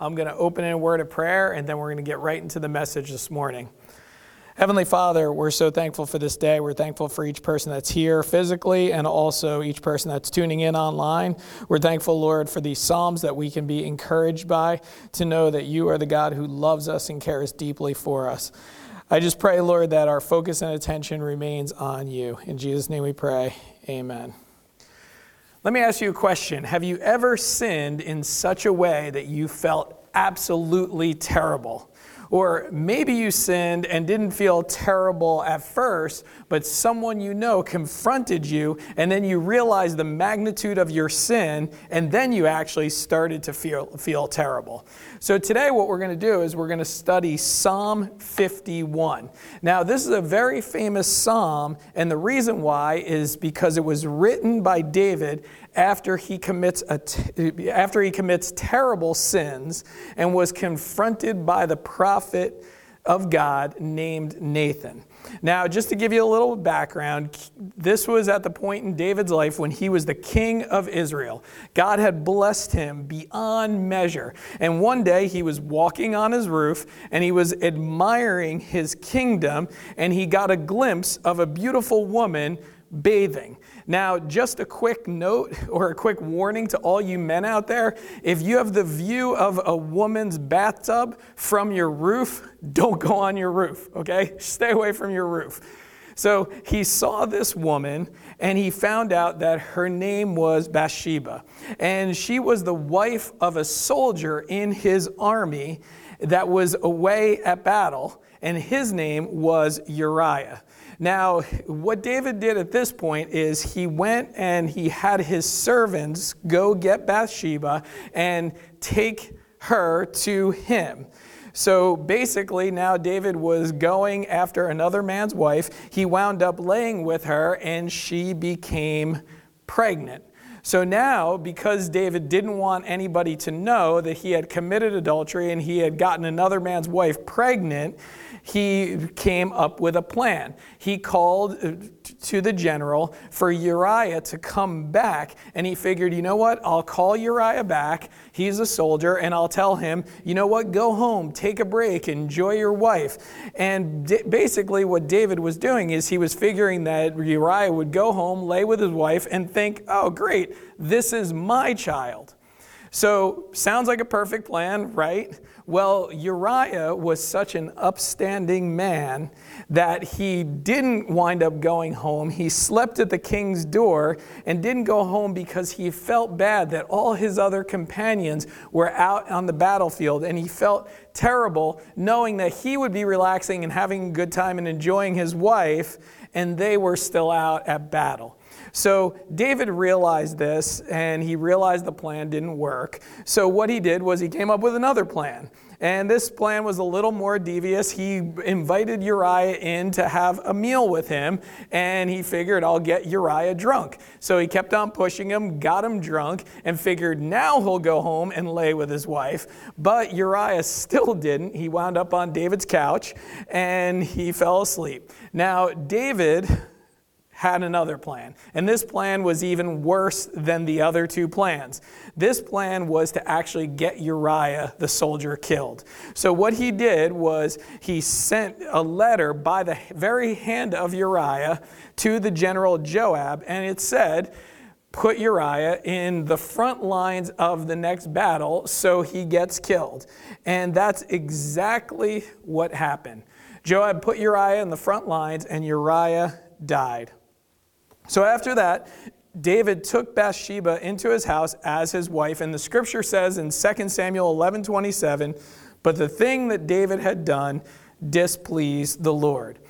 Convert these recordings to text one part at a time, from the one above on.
I'm going to open in a word of prayer, and then we're going to get right into the message this morning. Heavenly Father, we're so thankful for this day. We're thankful for each person that's here physically and also each person that's tuning in online. We're thankful, Lord, for these Psalms that we can be encouraged by to know that you are the God who loves us and cares deeply for us. I just pray, Lord, that our focus and attention remains on you. In Jesus' name we pray. Amen. Let me ask you a question. Have you ever sinned in such a way that you felt absolutely terrible? Or maybe you sinned and didn't feel terrible at first, but someone you know confronted you, and then you realized the magnitude of your sin, and then you actually started to feel, feel terrible. So, today, what we're going to do is we're going to study Psalm 51. Now, this is a very famous psalm, and the reason why is because it was written by David after he commits, t- after he commits terrible sins and was confronted by the prophet of God named Nathan. Now, just to give you a little background, this was at the point in David's life when he was the king of Israel. God had blessed him beyond measure. And one day he was walking on his roof and he was admiring his kingdom, and he got a glimpse of a beautiful woman bathing. Now, just a quick note or a quick warning to all you men out there if you have the view of a woman's bathtub from your roof, don't go on your roof, okay? Stay away from your roof. So he saw this woman and he found out that her name was Bathsheba. And she was the wife of a soldier in his army that was away at battle, and his name was Uriah. Now, what David did at this point is he went and he had his servants go get Bathsheba and take her to him. So basically, now David was going after another man's wife. He wound up laying with her, and she became pregnant. So now, because David didn't want anybody to know that he had committed adultery and he had gotten another man's wife pregnant, he came up with a plan. He called uh, to the general for Uriah to come back, and he figured, you know what? I'll call Uriah back. He's a soldier, and I'll tell him, you know what? Go home, take a break, enjoy your wife. And d- basically, what David was doing is he was figuring that Uriah would go home, lay with his wife, and think, oh, great, this is my child. So, sounds like a perfect plan, right? Well, Uriah was such an upstanding man that he didn't wind up going home. He slept at the king's door and didn't go home because he felt bad that all his other companions were out on the battlefield and he felt terrible knowing that he would be relaxing and having a good time and enjoying his wife and they were still out at battle. So David realized this and he realized the plan didn't work. So what he did was he came up with another plan. And this plan was a little more devious. He invited Uriah in to have a meal with him, and he figured, I'll get Uriah drunk. So he kept on pushing him, got him drunk, and figured now he'll go home and lay with his wife. But Uriah still didn't. He wound up on David's couch and he fell asleep. Now, David had another plan. And this plan was even worse than the other two plans. This plan was to actually get Uriah, the soldier, killed. So, what he did was he sent a letter by the very hand of Uriah to the general Joab, and it said, Put Uriah in the front lines of the next battle so he gets killed. And that's exactly what happened. Joab put Uriah in the front lines, and Uriah died. So after that, David took Bathsheba into his house as his wife, and the scripture says in 2 Samuel 11 27, but the thing that David had done displeased the Lord.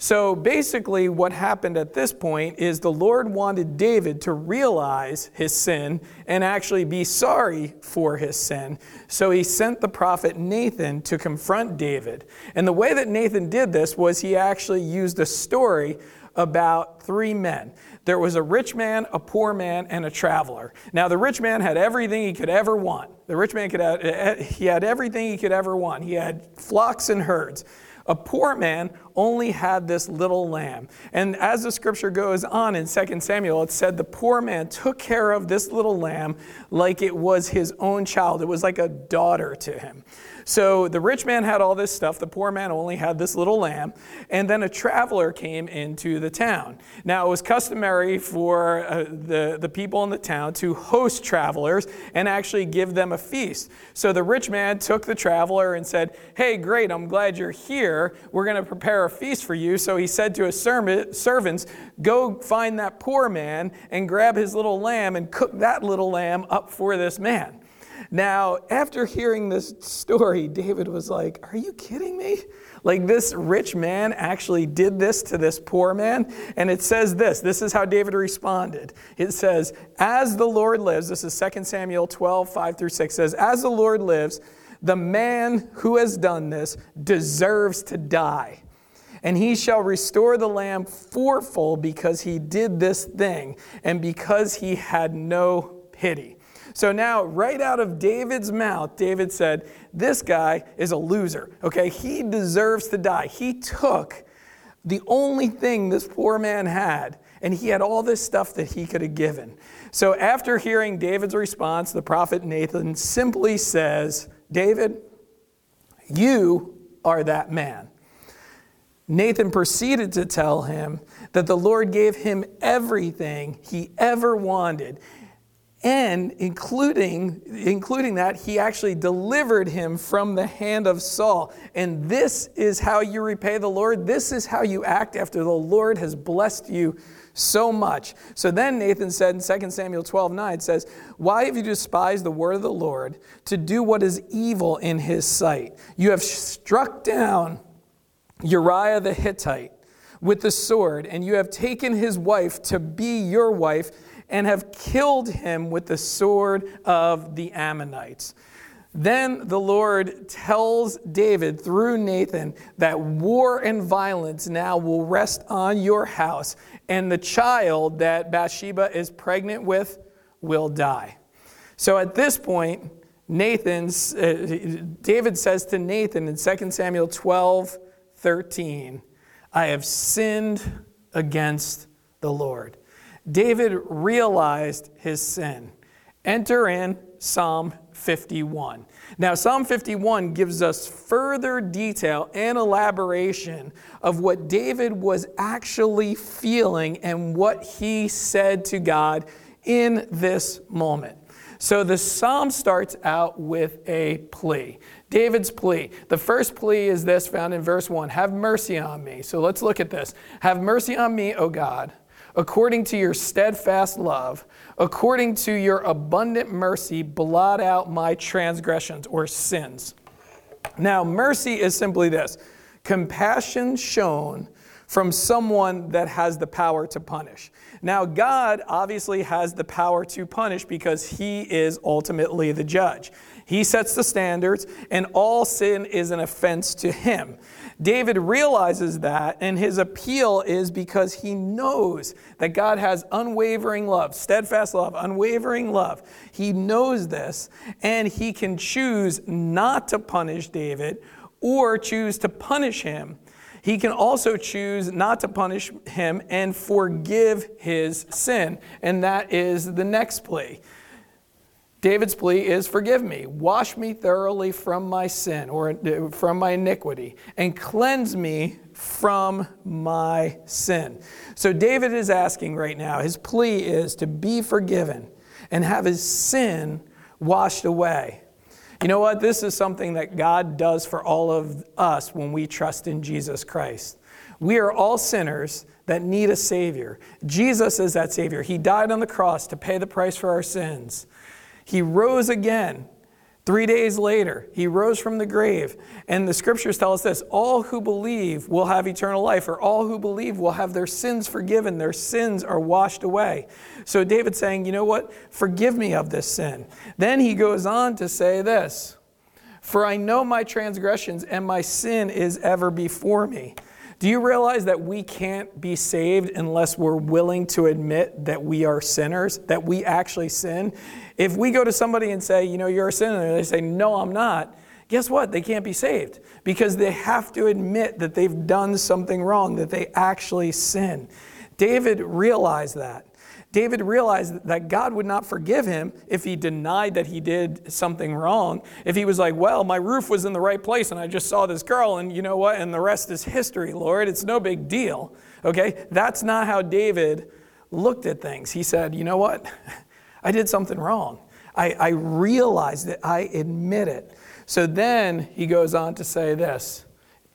So basically, what happened at this point is the Lord wanted David to realize his sin and actually be sorry for his sin. So he sent the prophet Nathan to confront David. And the way that Nathan did this was he actually used a story about three men. There was a rich man, a poor man, and a traveler. Now, the rich man had everything he could ever want. The rich man could have, eh, eh, he had everything he could ever want. He had flocks and herds. A poor man only had this little lamb. And as the scripture goes on in 2 Samuel, it said the poor man took care of this little lamb like it was his own child. It was like a daughter to him. So the rich man had all this stuff, the poor man only had this little lamb, and then a traveler came into the town. Now, it was customary for uh, the, the people in the town to host travelers and actually give them a feast. So the rich man took the traveler and said, Hey, great, I'm glad you're here. We're going to prepare a feast for you. So he said to his servants, Go find that poor man and grab his little lamb and cook that little lamb up for this man. Now, after hearing this story, David was like, Are you kidding me? Like, this rich man actually did this to this poor man. And it says this this is how David responded. It says, As the Lord lives, this is 2 Samuel 12, 5 through 6 says, As the Lord lives, the man who has done this deserves to die. And he shall restore the lamb fourfold because he did this thing and because he had no pity. So now, right out of David's mouth, David said, This guy is a loser. Okay, he deserves to die. He took the only thing this poor man had, and he had all this stuff that he could have given. So after hearing David's response, the prophet Nathan simply says, David, you are that man. Nathan proceeded to tell him that the Lord gave him everything he ever wanted and including, including that, he actually delivered him from the hand of Saul. And this is how you repay the Lord. This is how you act after the Lord has blessed you so much. So then Nathan said in 2 Samuel 12 9 says, Why have you despised the word of the Lord to do what is evil in his sight? You have struck down Uriah the Hittite with the sword, and you have taken his wife to be your wife and have killed him with the sword of the Ammonites. Then the Lord tells David through Nathan that war and violence now will rest on your house, and the child that Bathsheba is pregnant with will die. So at this point, Nathan's, uh, David says to Nathan in 2 Samuel 12 13, I have sinned against the Lord. David realized his sin. Enter in Psalm 51. Now, Psalm 51 gives us further detail and elaboration of what David was actually feeling and what he said to God in this moment. So the psalm starts out with a plea. David's plea. The first plea is this found in verse 1 Have mercy on me. So let's look at this. Have mercy on me, O God according to your steadfast love, according to your abundant mercy, blot out my transgressions or sins. Now, mercy is simply this compassion shown from someone that has the power to punish. Now, God obviously has the power to punish because he is ultimately the judge. He sets the standards, and all sin is an offense to him. David realizes that, and his appeal is because he knows that God has unwavering love, steadfast love, unwavering love. He knows this, and he can choose not to punish David or choose to punish him. He can also choose not to punish him and forgive his sin. And that is the next plea. David's plea is forgive me, wash me thoroughly from my sin or uh, from my iniquity, and cleanse me from my sin. So David is asking right now, his plea is to be forgiven and have his sin washed away. You know what? This is something that God does for all of us when we trust in Jesus Christ. We are all sinners that need a Savior. Jesus is that Savior. He died on the cross to pay the price for our sins. He rose again. Three days later, he rose from the grave. And the scriptures tell us this all who believe will have eternal life, or all who believe will have their sins forgiven. Their sins are washed away. So David's saying, you know what? Forgive me of this sin. Then he goes on to say this For I know my transgressions, and my sin is ever before me. Do you realize that we can't be saved unless we're willing to admit that we are sinners, that we actually sin? If we go to somebody and say, you know, you're a sinner, and they say, no, I'm not, guess what? They can't be saved because they have to admit that they've done something wrong, that they actually sin. David realized that. David realized that God would not forgive him if he denied that he did something wrong. If he was like, well, my roof was in the right place and I just saw this girl and you know what? And the rest is history, Lord. It's no big deal. Okay? That's not how David looked at things. He said, you know what? I did something wrong. I, I realized it. I admit it. So then he goes on to say this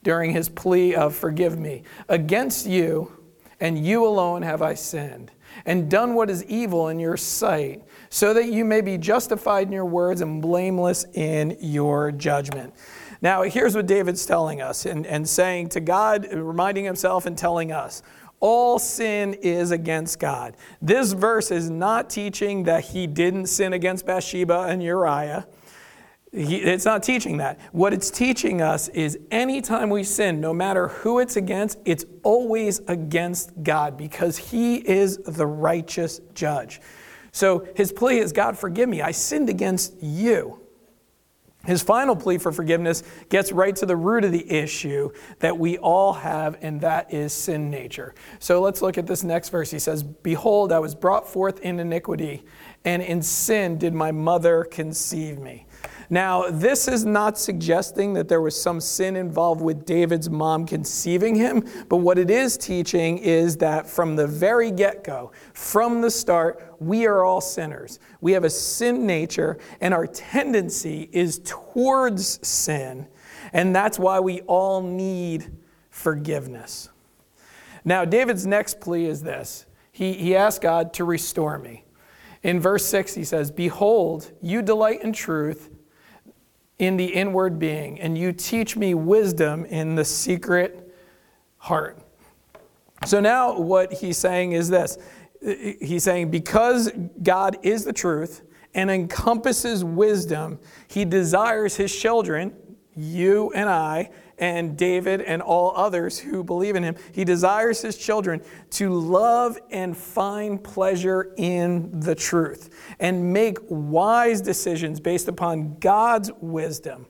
during his plea of, Forgive me. Against you and you alone have I sinned and done what is evil in your sight, so that you may be justified in your words and blameless in your judgment. Now, here's what David's telling us and, and saying to God, reminding himself and telling us. All sin is against God. This verse is not teaching that he didn't sin against Bathsheba and Uriah. He, it's not teaching that. What it's teaching us is anytime we sin, no matter who it's against, it's always against God because He is the righteous judge. So his plea is God, forgive me. I sinned against you. His final plea for forgiveness gets right to the root of the issue that we all have, and that is sin nature. So let's look at this next verse. He says, Behold, I was brought forth in iniquity, and in sin did my mother conceive me. Now, this is not suggesting that there was some sin involved with David's mom conceiving him, but what it is teaching is that from the very get go, from the start, we are all sinners. We have a sin nature, and our tendency is towards sin, and that's why we all need forgiveness. Now, David's next plea is this he, he asked God to restore me. In verse 6, he says, Behold, you delight in truth in the inward being, and you teach me wisdom in the secret heart. So now what he's saying is this He's saying, because God is the truth and encompasses wisdom, he desires his children, you and I, and David and all others who believe in him. He desires his children to love and find pleasure in the truth and make wise decisions based upon God's wisdom.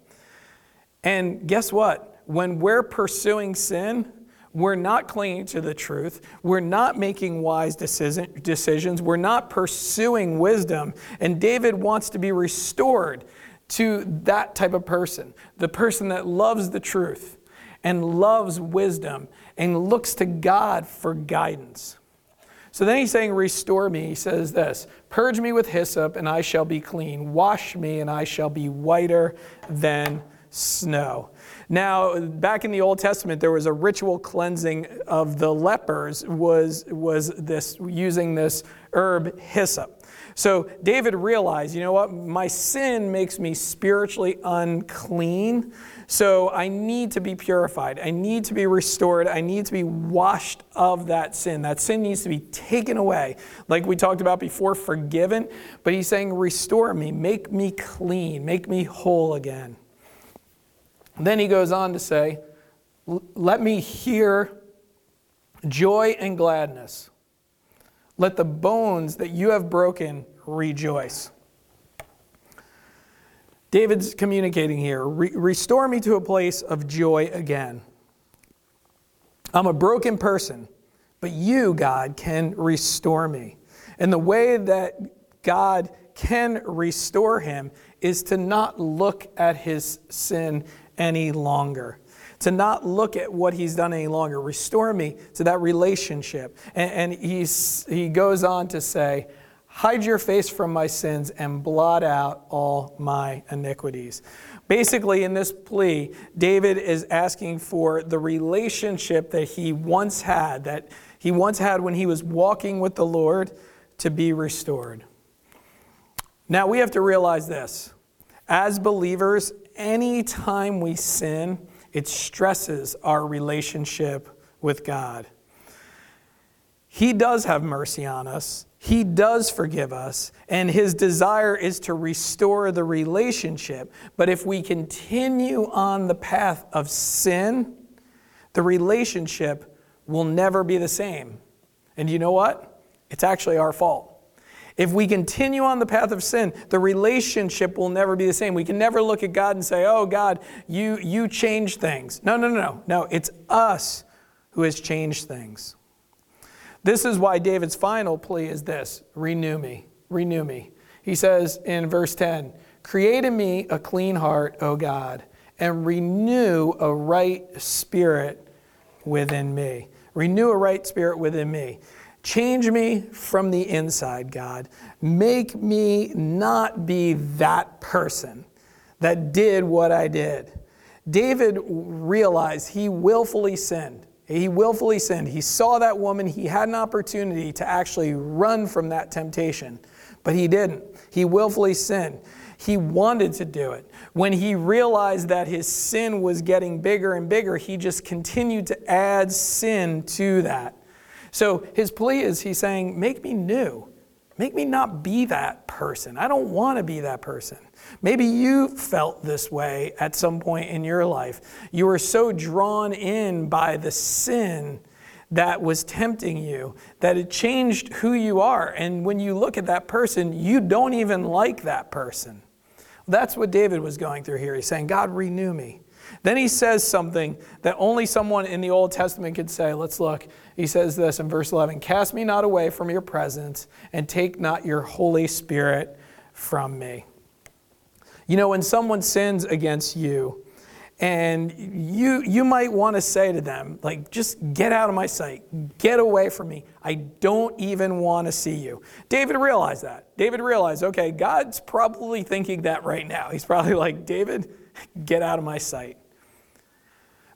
And guess what? When we're pursuing sin, we're not clinging to the truth. We're not making wise decisions. We're not pursuing wisdom. And David wants to be restored to that type of person, the person that loves the truth and loves wisdom and looks to God for guidance. So then he's saying, Restore me. He says this Purge me with hyssop, and I shall be clean. Wash me, and I shall be whiter than snow. Now, back in the Old Testament, there was a ritual cleansing of the lepers, was, was this using this herb hyssop. So David realized, you know what? My sin makes me spiritually unclean. So I need to be purified. I need to be restored. I need to be washed of that sin. That sin needs to be taken away. Like we talked about before, forgiven. But he's saying, restore me, make me clean, make me whole again. Then he goes on to say, let me hear joy and gladness. Let the bones that you have broken rejoice. David's communicating here restore me to a place of joy again. I'm a broken person, but you, God, can restore me. And the way that God can restore him is to not look at his sin any longer to not look at what he's done any longer. Restore me to that relationship. And, and he's, he goes on to say, Hide your face from my sins and blot out all my iniquities. Basically, in this plea, David is asking for the relationship that he once had, that he once had when he was walking with the Lord, to be restored. Now, we have to realize this. As believers, anytime we sin, it stresses our relationship with God. He does have mercy on us. He does forgive us, and His desire is to restore the relationship. But if we continue on the path of sin, the relationship will never be the same. And you know what? It's actually our fault. If we continue on the path of sin, the relationship will never be the same. We can never look at God and say, "Oh God, you you changed things." No, no, no, no. No, it's us who has changed things. This is why David's final plea is this: renew me, renew me. He says in verse 10, "Create in me a clean heart, O God, and renew a right spirit within me." Renew a right spirit within me. Change me from the inside, God. Make me not be that person that did what I did. David realized he willfully sinned. He willfully sinned. He saw that woman. He had an opportunity to actually run from that temptation, but he didn't. He willfully sinned. He wanted to do it. When he realized that his sin was getting bigger and bigger, he just continued to add sin to that. So his plea is he's saying, Make me new. Make me not be that person. I don't want to be that person. Maybe you felt this way at some point in your life. You were so drawn in by the sin that was tempting you that it changed who you are. And when you look at that person, you don't even like that person. That's what David was going through here. He's saying, God, renew me. Then he says something that only someone in the Old Testament could say. Let's look. He says this in verse 11 Cast me not away from your presence, and take not your Holy Spirit from me. You know, when someone sins against you, and you, you might want to say to them, like, just get out of my sight, get away from me. I don't even want to see you. David realized that. David realized, okay, God's probably thinking that right now. He's probably like, David, get out of my sight.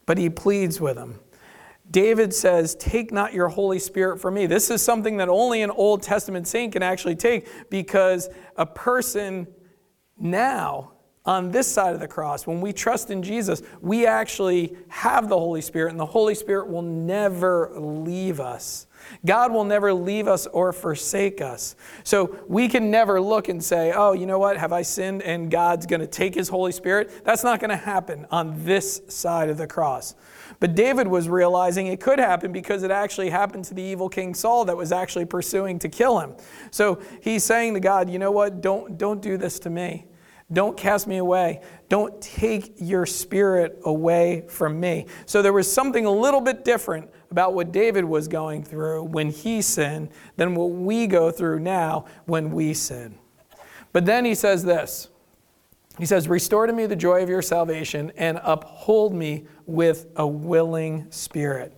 But he pleads with him. David says, Take not your Holy Spirit from me. This is something that only an Old Testament saint can actually take because a person now on this side of the cross, when we trust in Jesus, we actually have the Holy Spirit, and the Holy Spirit will never leave us. God will never leave us or forsake us. So we can never look and say, oh, you know what? Have I sinned and God's going to take his Holy Spirit? That's not going to happen on this side of the cross. But David was realizing it could happen because it actually happened to the evil King Saul that was actually pursuing to kill him. So he's saying to God, you know what? Don't, don't do this to me. Don't cast me away. Don't take your spirit away from me. So there was something a little bit different about what David was going through when he sinned than what we go through now when we sin. But then he says this he says, Restore to me the joy of your salvation and uphold me with a willing spirit.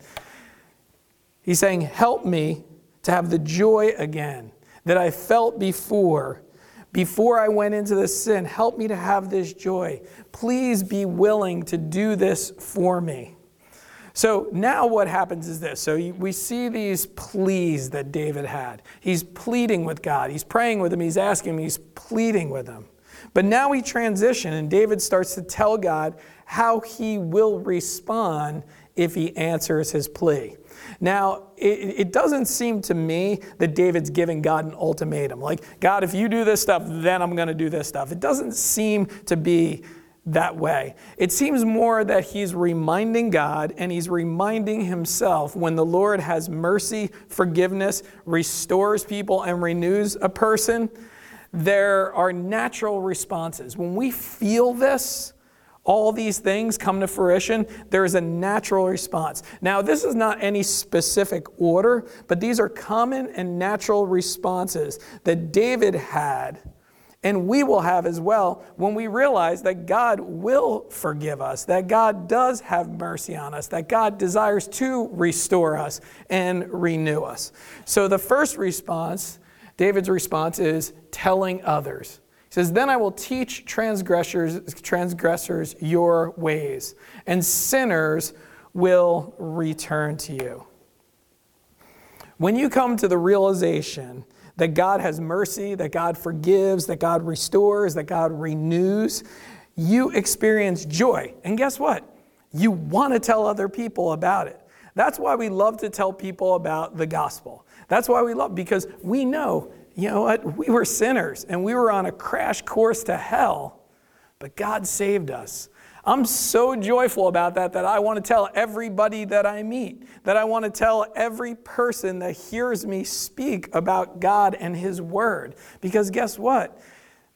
He's saying, Help me to have the joy again that I felt before. Before I went into this sin, help me to have this joy. Please be willing to do this for me. So now what happens is this. So we see these pleas that David had. He's pleading with God. He's praying with him. He's asking him. He's pleading with him. But now we transition, and David starts to tell God how he will respond if he answers his plea. Now, it, it, doesn't seem to me that David's giving God an ultimatum. Like, God, if you do this stuff, then I'm going to do this stuff. It doesn't seem to be that way. It seems more that he's reminding God and he's reminding himself when the Lord has mercy, forgiveness, restores people, and renews a person there are natural responses. When we feel this, all these things come to fruition, there is a natural response. Now, this is not any specific order, but these are common and natural responses that David had and we will have as well when we realize that God will forgive us, that God does have mercy on us, that God desires to restore us and renew us. So, the first response David's response is telling others. Says, Then I will teach transgressors, transgressors your ways, and sinners will return to you. When you come to the realization that God has mercy, that God forgives, that God restores, that God renews, you experience joy. And guess what? You want to tell other people about it. That's why we love to tell people about the gospel. That's why we love, because we know, you know what, we were sinners and we were on a crash course to hell. but God saved us. I'm so joyful about that that I want to tell everybody that I meet, that I want to tell every person that hears me speak about God and His Word. Because guess what?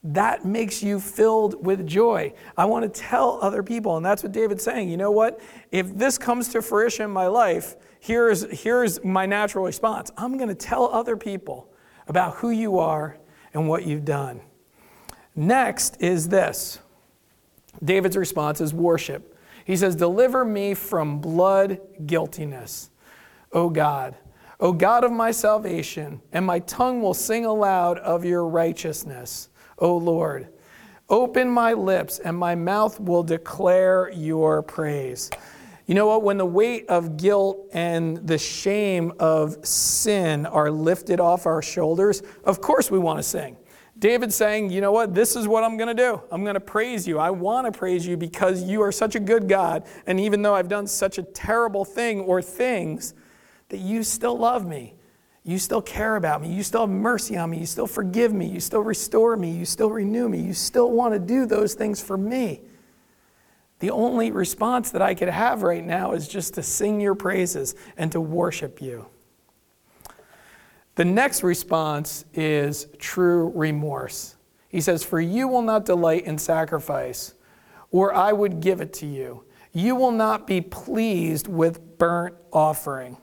That makes you filled with joy. I want to tell other people, and that's what David's saying. You know what? If this comes to fruition in my life, here's, here's my natural response I'm going to tell other people about who you are and what you've done. Next is this David's response is worship. He says, Deliver me from blood guiltiness, O God. O God of my salvation, and my tongue will sing aloud of your righteousness, O Lord. Open my lips, and my mouth will declare your praise. You know what? When the weight of guilt and the shame of sin are lifted off our shoulders, of course we want to sing. David's saying, you know what? This is what I'm going to do. I'm going to praise you. I want to praise you because you are such a good God. And even though I've done such a terrible thing or things, that you still love me. You still care about me. You still have mercy on me. You still forgive me. You still restore me. You still renew me. You still want to do those things for me. The only response that I could have right now is just to sing your praises and to worship you. The next response is true remorse. He says, For you will not delight in sacrifice, or I would give it to you. You will not be pleased with burnt offering.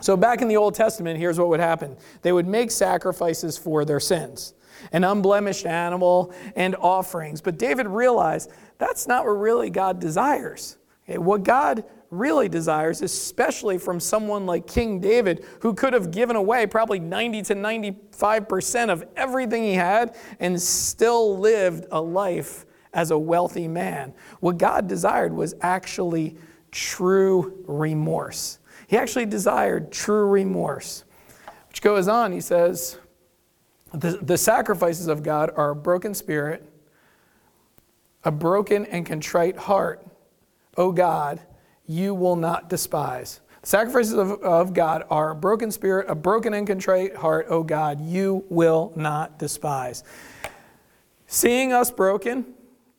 So, back in the Old Testament, here's what would happen they would make sacrifices for their sins, an unblemished animal and offerings. But David realized that's not what really God desires. Okay, what God really desires, especially from someone like King David, who could have given away probably 90 to 95% of everything he had and still lived a life as a wealthy man. What God desired was actually true remorse. He actually desired true remorse, which goes on, he says, the, the sacrifices of God are a broken spirit, a broken and contrite heart, O God, you will not despise. The sacrifices of, of God are a broken spirit, a broken and contrite heart, O God, you will not despise. Seeing us broken,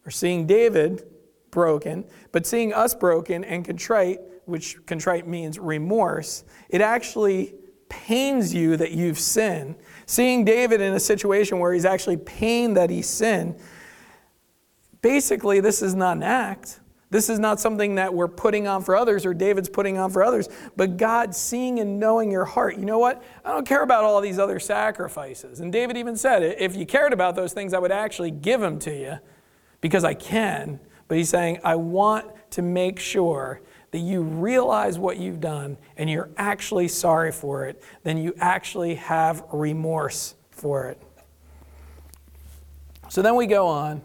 or seeing David broken, but seeing us broken and contrite, which contrite means remorse, it actually pains you that you've sinned. Seeing David in a situation where he's actually pained that he sinned, basically, this is not an act. This is not something that we're putting on for others or David's putting on for others, but God seeing and knowing your heart. You know what? I don't care about all these other sacrifices. And David even said, if you cared about those things, I would actually give them to you because I can. But he's saying, I want to make sure that you realize what you've done and you're actually sorry for it, then you actually have remorse for it. So then we go on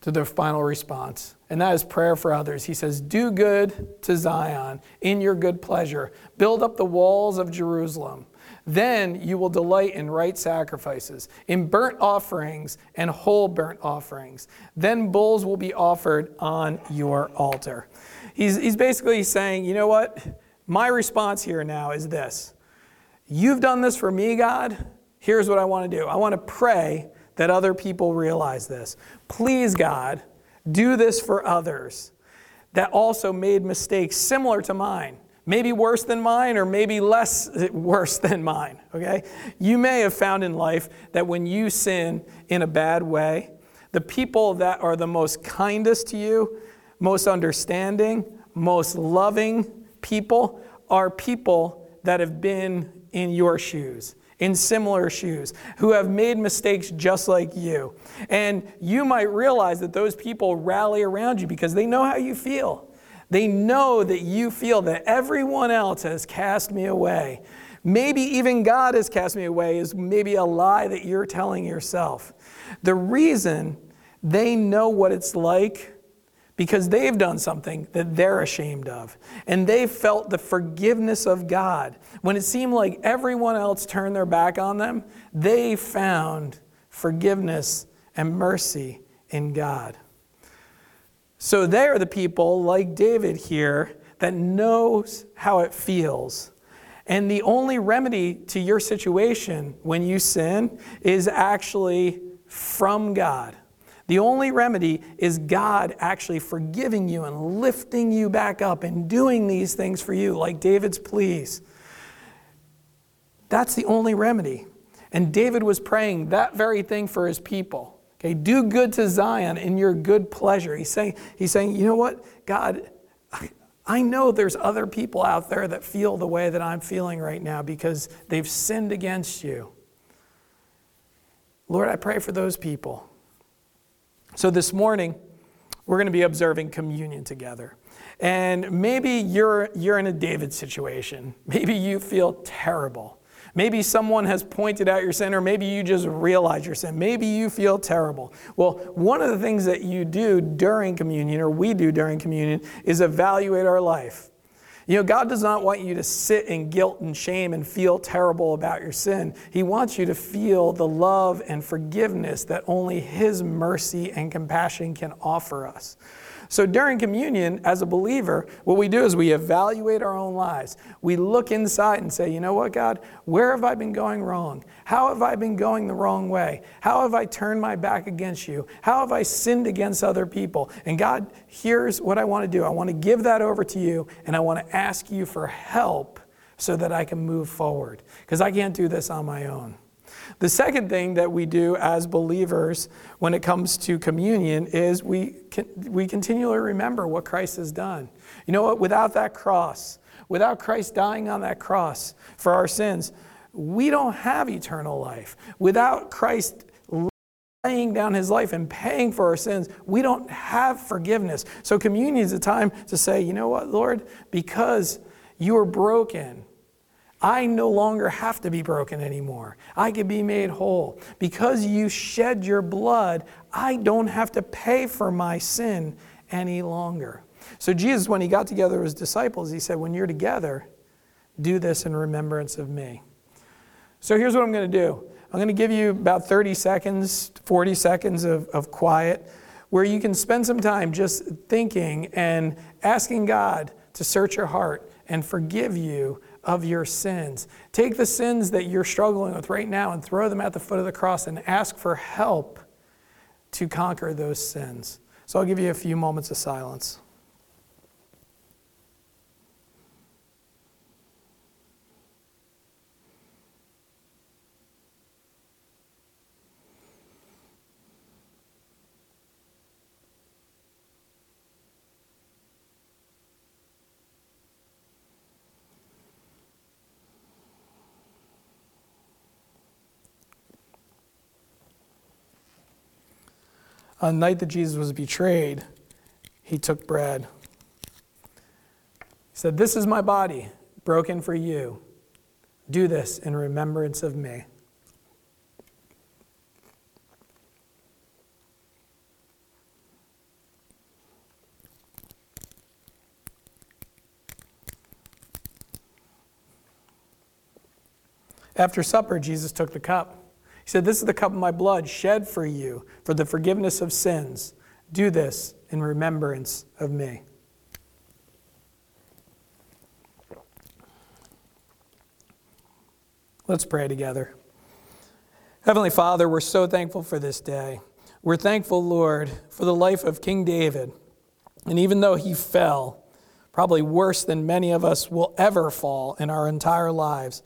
to the final response, and that is prayer for others. He says, Do good to Zion in your good pleasure, build up the walls of Jerusalem. Then you will delight in right sacrifices, in burnt offerings and whole burnt offerings. Then bulls will be offered on your altar. He's, he's basically saying, you know what? My response here now is this You've done this for me, God. Here's what I want to do I want to pray that other people realize this. Please, God, do this for others that also made mistakes similar to mine. Maybe worse than mine, or maybe less worse than mine, okay? You may have found in life that when you sin in a bad way, the people that are the most kindest to you, most understanding, most loving people are people that have been in your shoes in similar shoes, who have made mistakes just like you. And you might realize that those people rally around you because they know how you feel. They know that you feel that everyone else has cast me away. Maybe even God has cast me away is maybe a lie that you're telling yourself. The reason they know what it's like because they've done something that they're ashamed of. And they felt the forgiveness of God. When it seemed like everyone else turned their back on them, they found forgiveness and mercy in God. So they are the people like David here that knows how it feels. And the only remedy to your situation when you sin is actually from God. The only remedy is God actually forgiving you and lifting you back up and doing these things for you, like David's pleas. That's the only remedy. And David was praying that very thing for his people. Okay, do good to Zion in your good pleasure. He's saying, he's saying, you know what, God, I know there's other people out there that feel the way that I'm feeling right now because they've sinned against you. Lord, I pray for those people. So this morning, we're going to be observing communion together. And maybe you're, you're in a David situation. Maybe you feel terrible. Maybe someone has pointed out your sin, or maybe you just realize your sin. Maybe you feel terrible. Well, one of the things that you do during communion, or we do during communion, is evaluate our life. You know, God does not want you to sit in guilt and shame and feel terrible about your sin. He wants you to feel the love and forgiveness that only His mercy and compassion can offer us. So during communion, as a believer, what we do is we evaluate our own lives. We look inside and say, you know what, God, where have I been going wrong? How have I been going the wrong way? How have I turned my back against you? How have I sinned against other people? And God, here's what I want to do I want to give that over to you, and I want to ask you for help so that I can move forward, because I can't do this on my own. The second thing that we do as believers when it comes to communion is we, we continually remember what Christ has done. You know what? Without that cross, without Christ dying on that cross for our sins, we don't have eternal life. Without Christ laying down his life and paying for our sins, we don't have forgiveness. So, communion is a time to say, you know what, Lord, because you are broken, I no longer have to be broken anymore. I can be made whole. Because you shed your blood, I don't have to pay for my sin any longer. So, Jesus, when he got together with his disciples, he said, When you're together, do this in remembrance of me. So, here's what I'm going to do I'm going to give you about 30 seconds, 40 seconds of, of quiet where you can spend some time just thinking and asking God to search your heart and forgive you of your sins. Take the sins that you're struggling with right now and throw them at the foot of the cross and ask for help to conquer those sins. So I'll give you a few moments of silence. On the night that Jesus was betrayed, he took bread. He said, This is my body, broken for you. Do this in remembrance of me. After supper, Jesus took the cup. He said, This is the cup of my blood shed for you for the forgiveness of sins. Do this in remembrance of me. Let's pray together. Heavenly Father, we're so thankful for this day. We're thankful, Lord, for the life of King David. And even though he fell, probably worse than many of us will ever fall in our entire lives,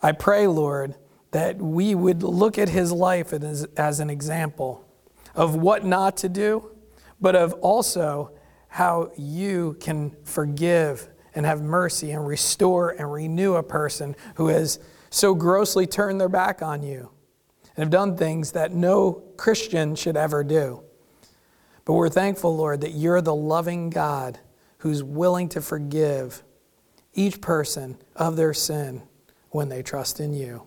I pray, Lord, that we would look at his life as, as an example of what not to do, but of also how you can forgive and have mercy and restore and renew a person who has so grossly turned their back on you and have done things that no Christian should ever do. But we're thankful, Lord, that you're the loving God who's willing to forgive each person of their sin when they trust in you.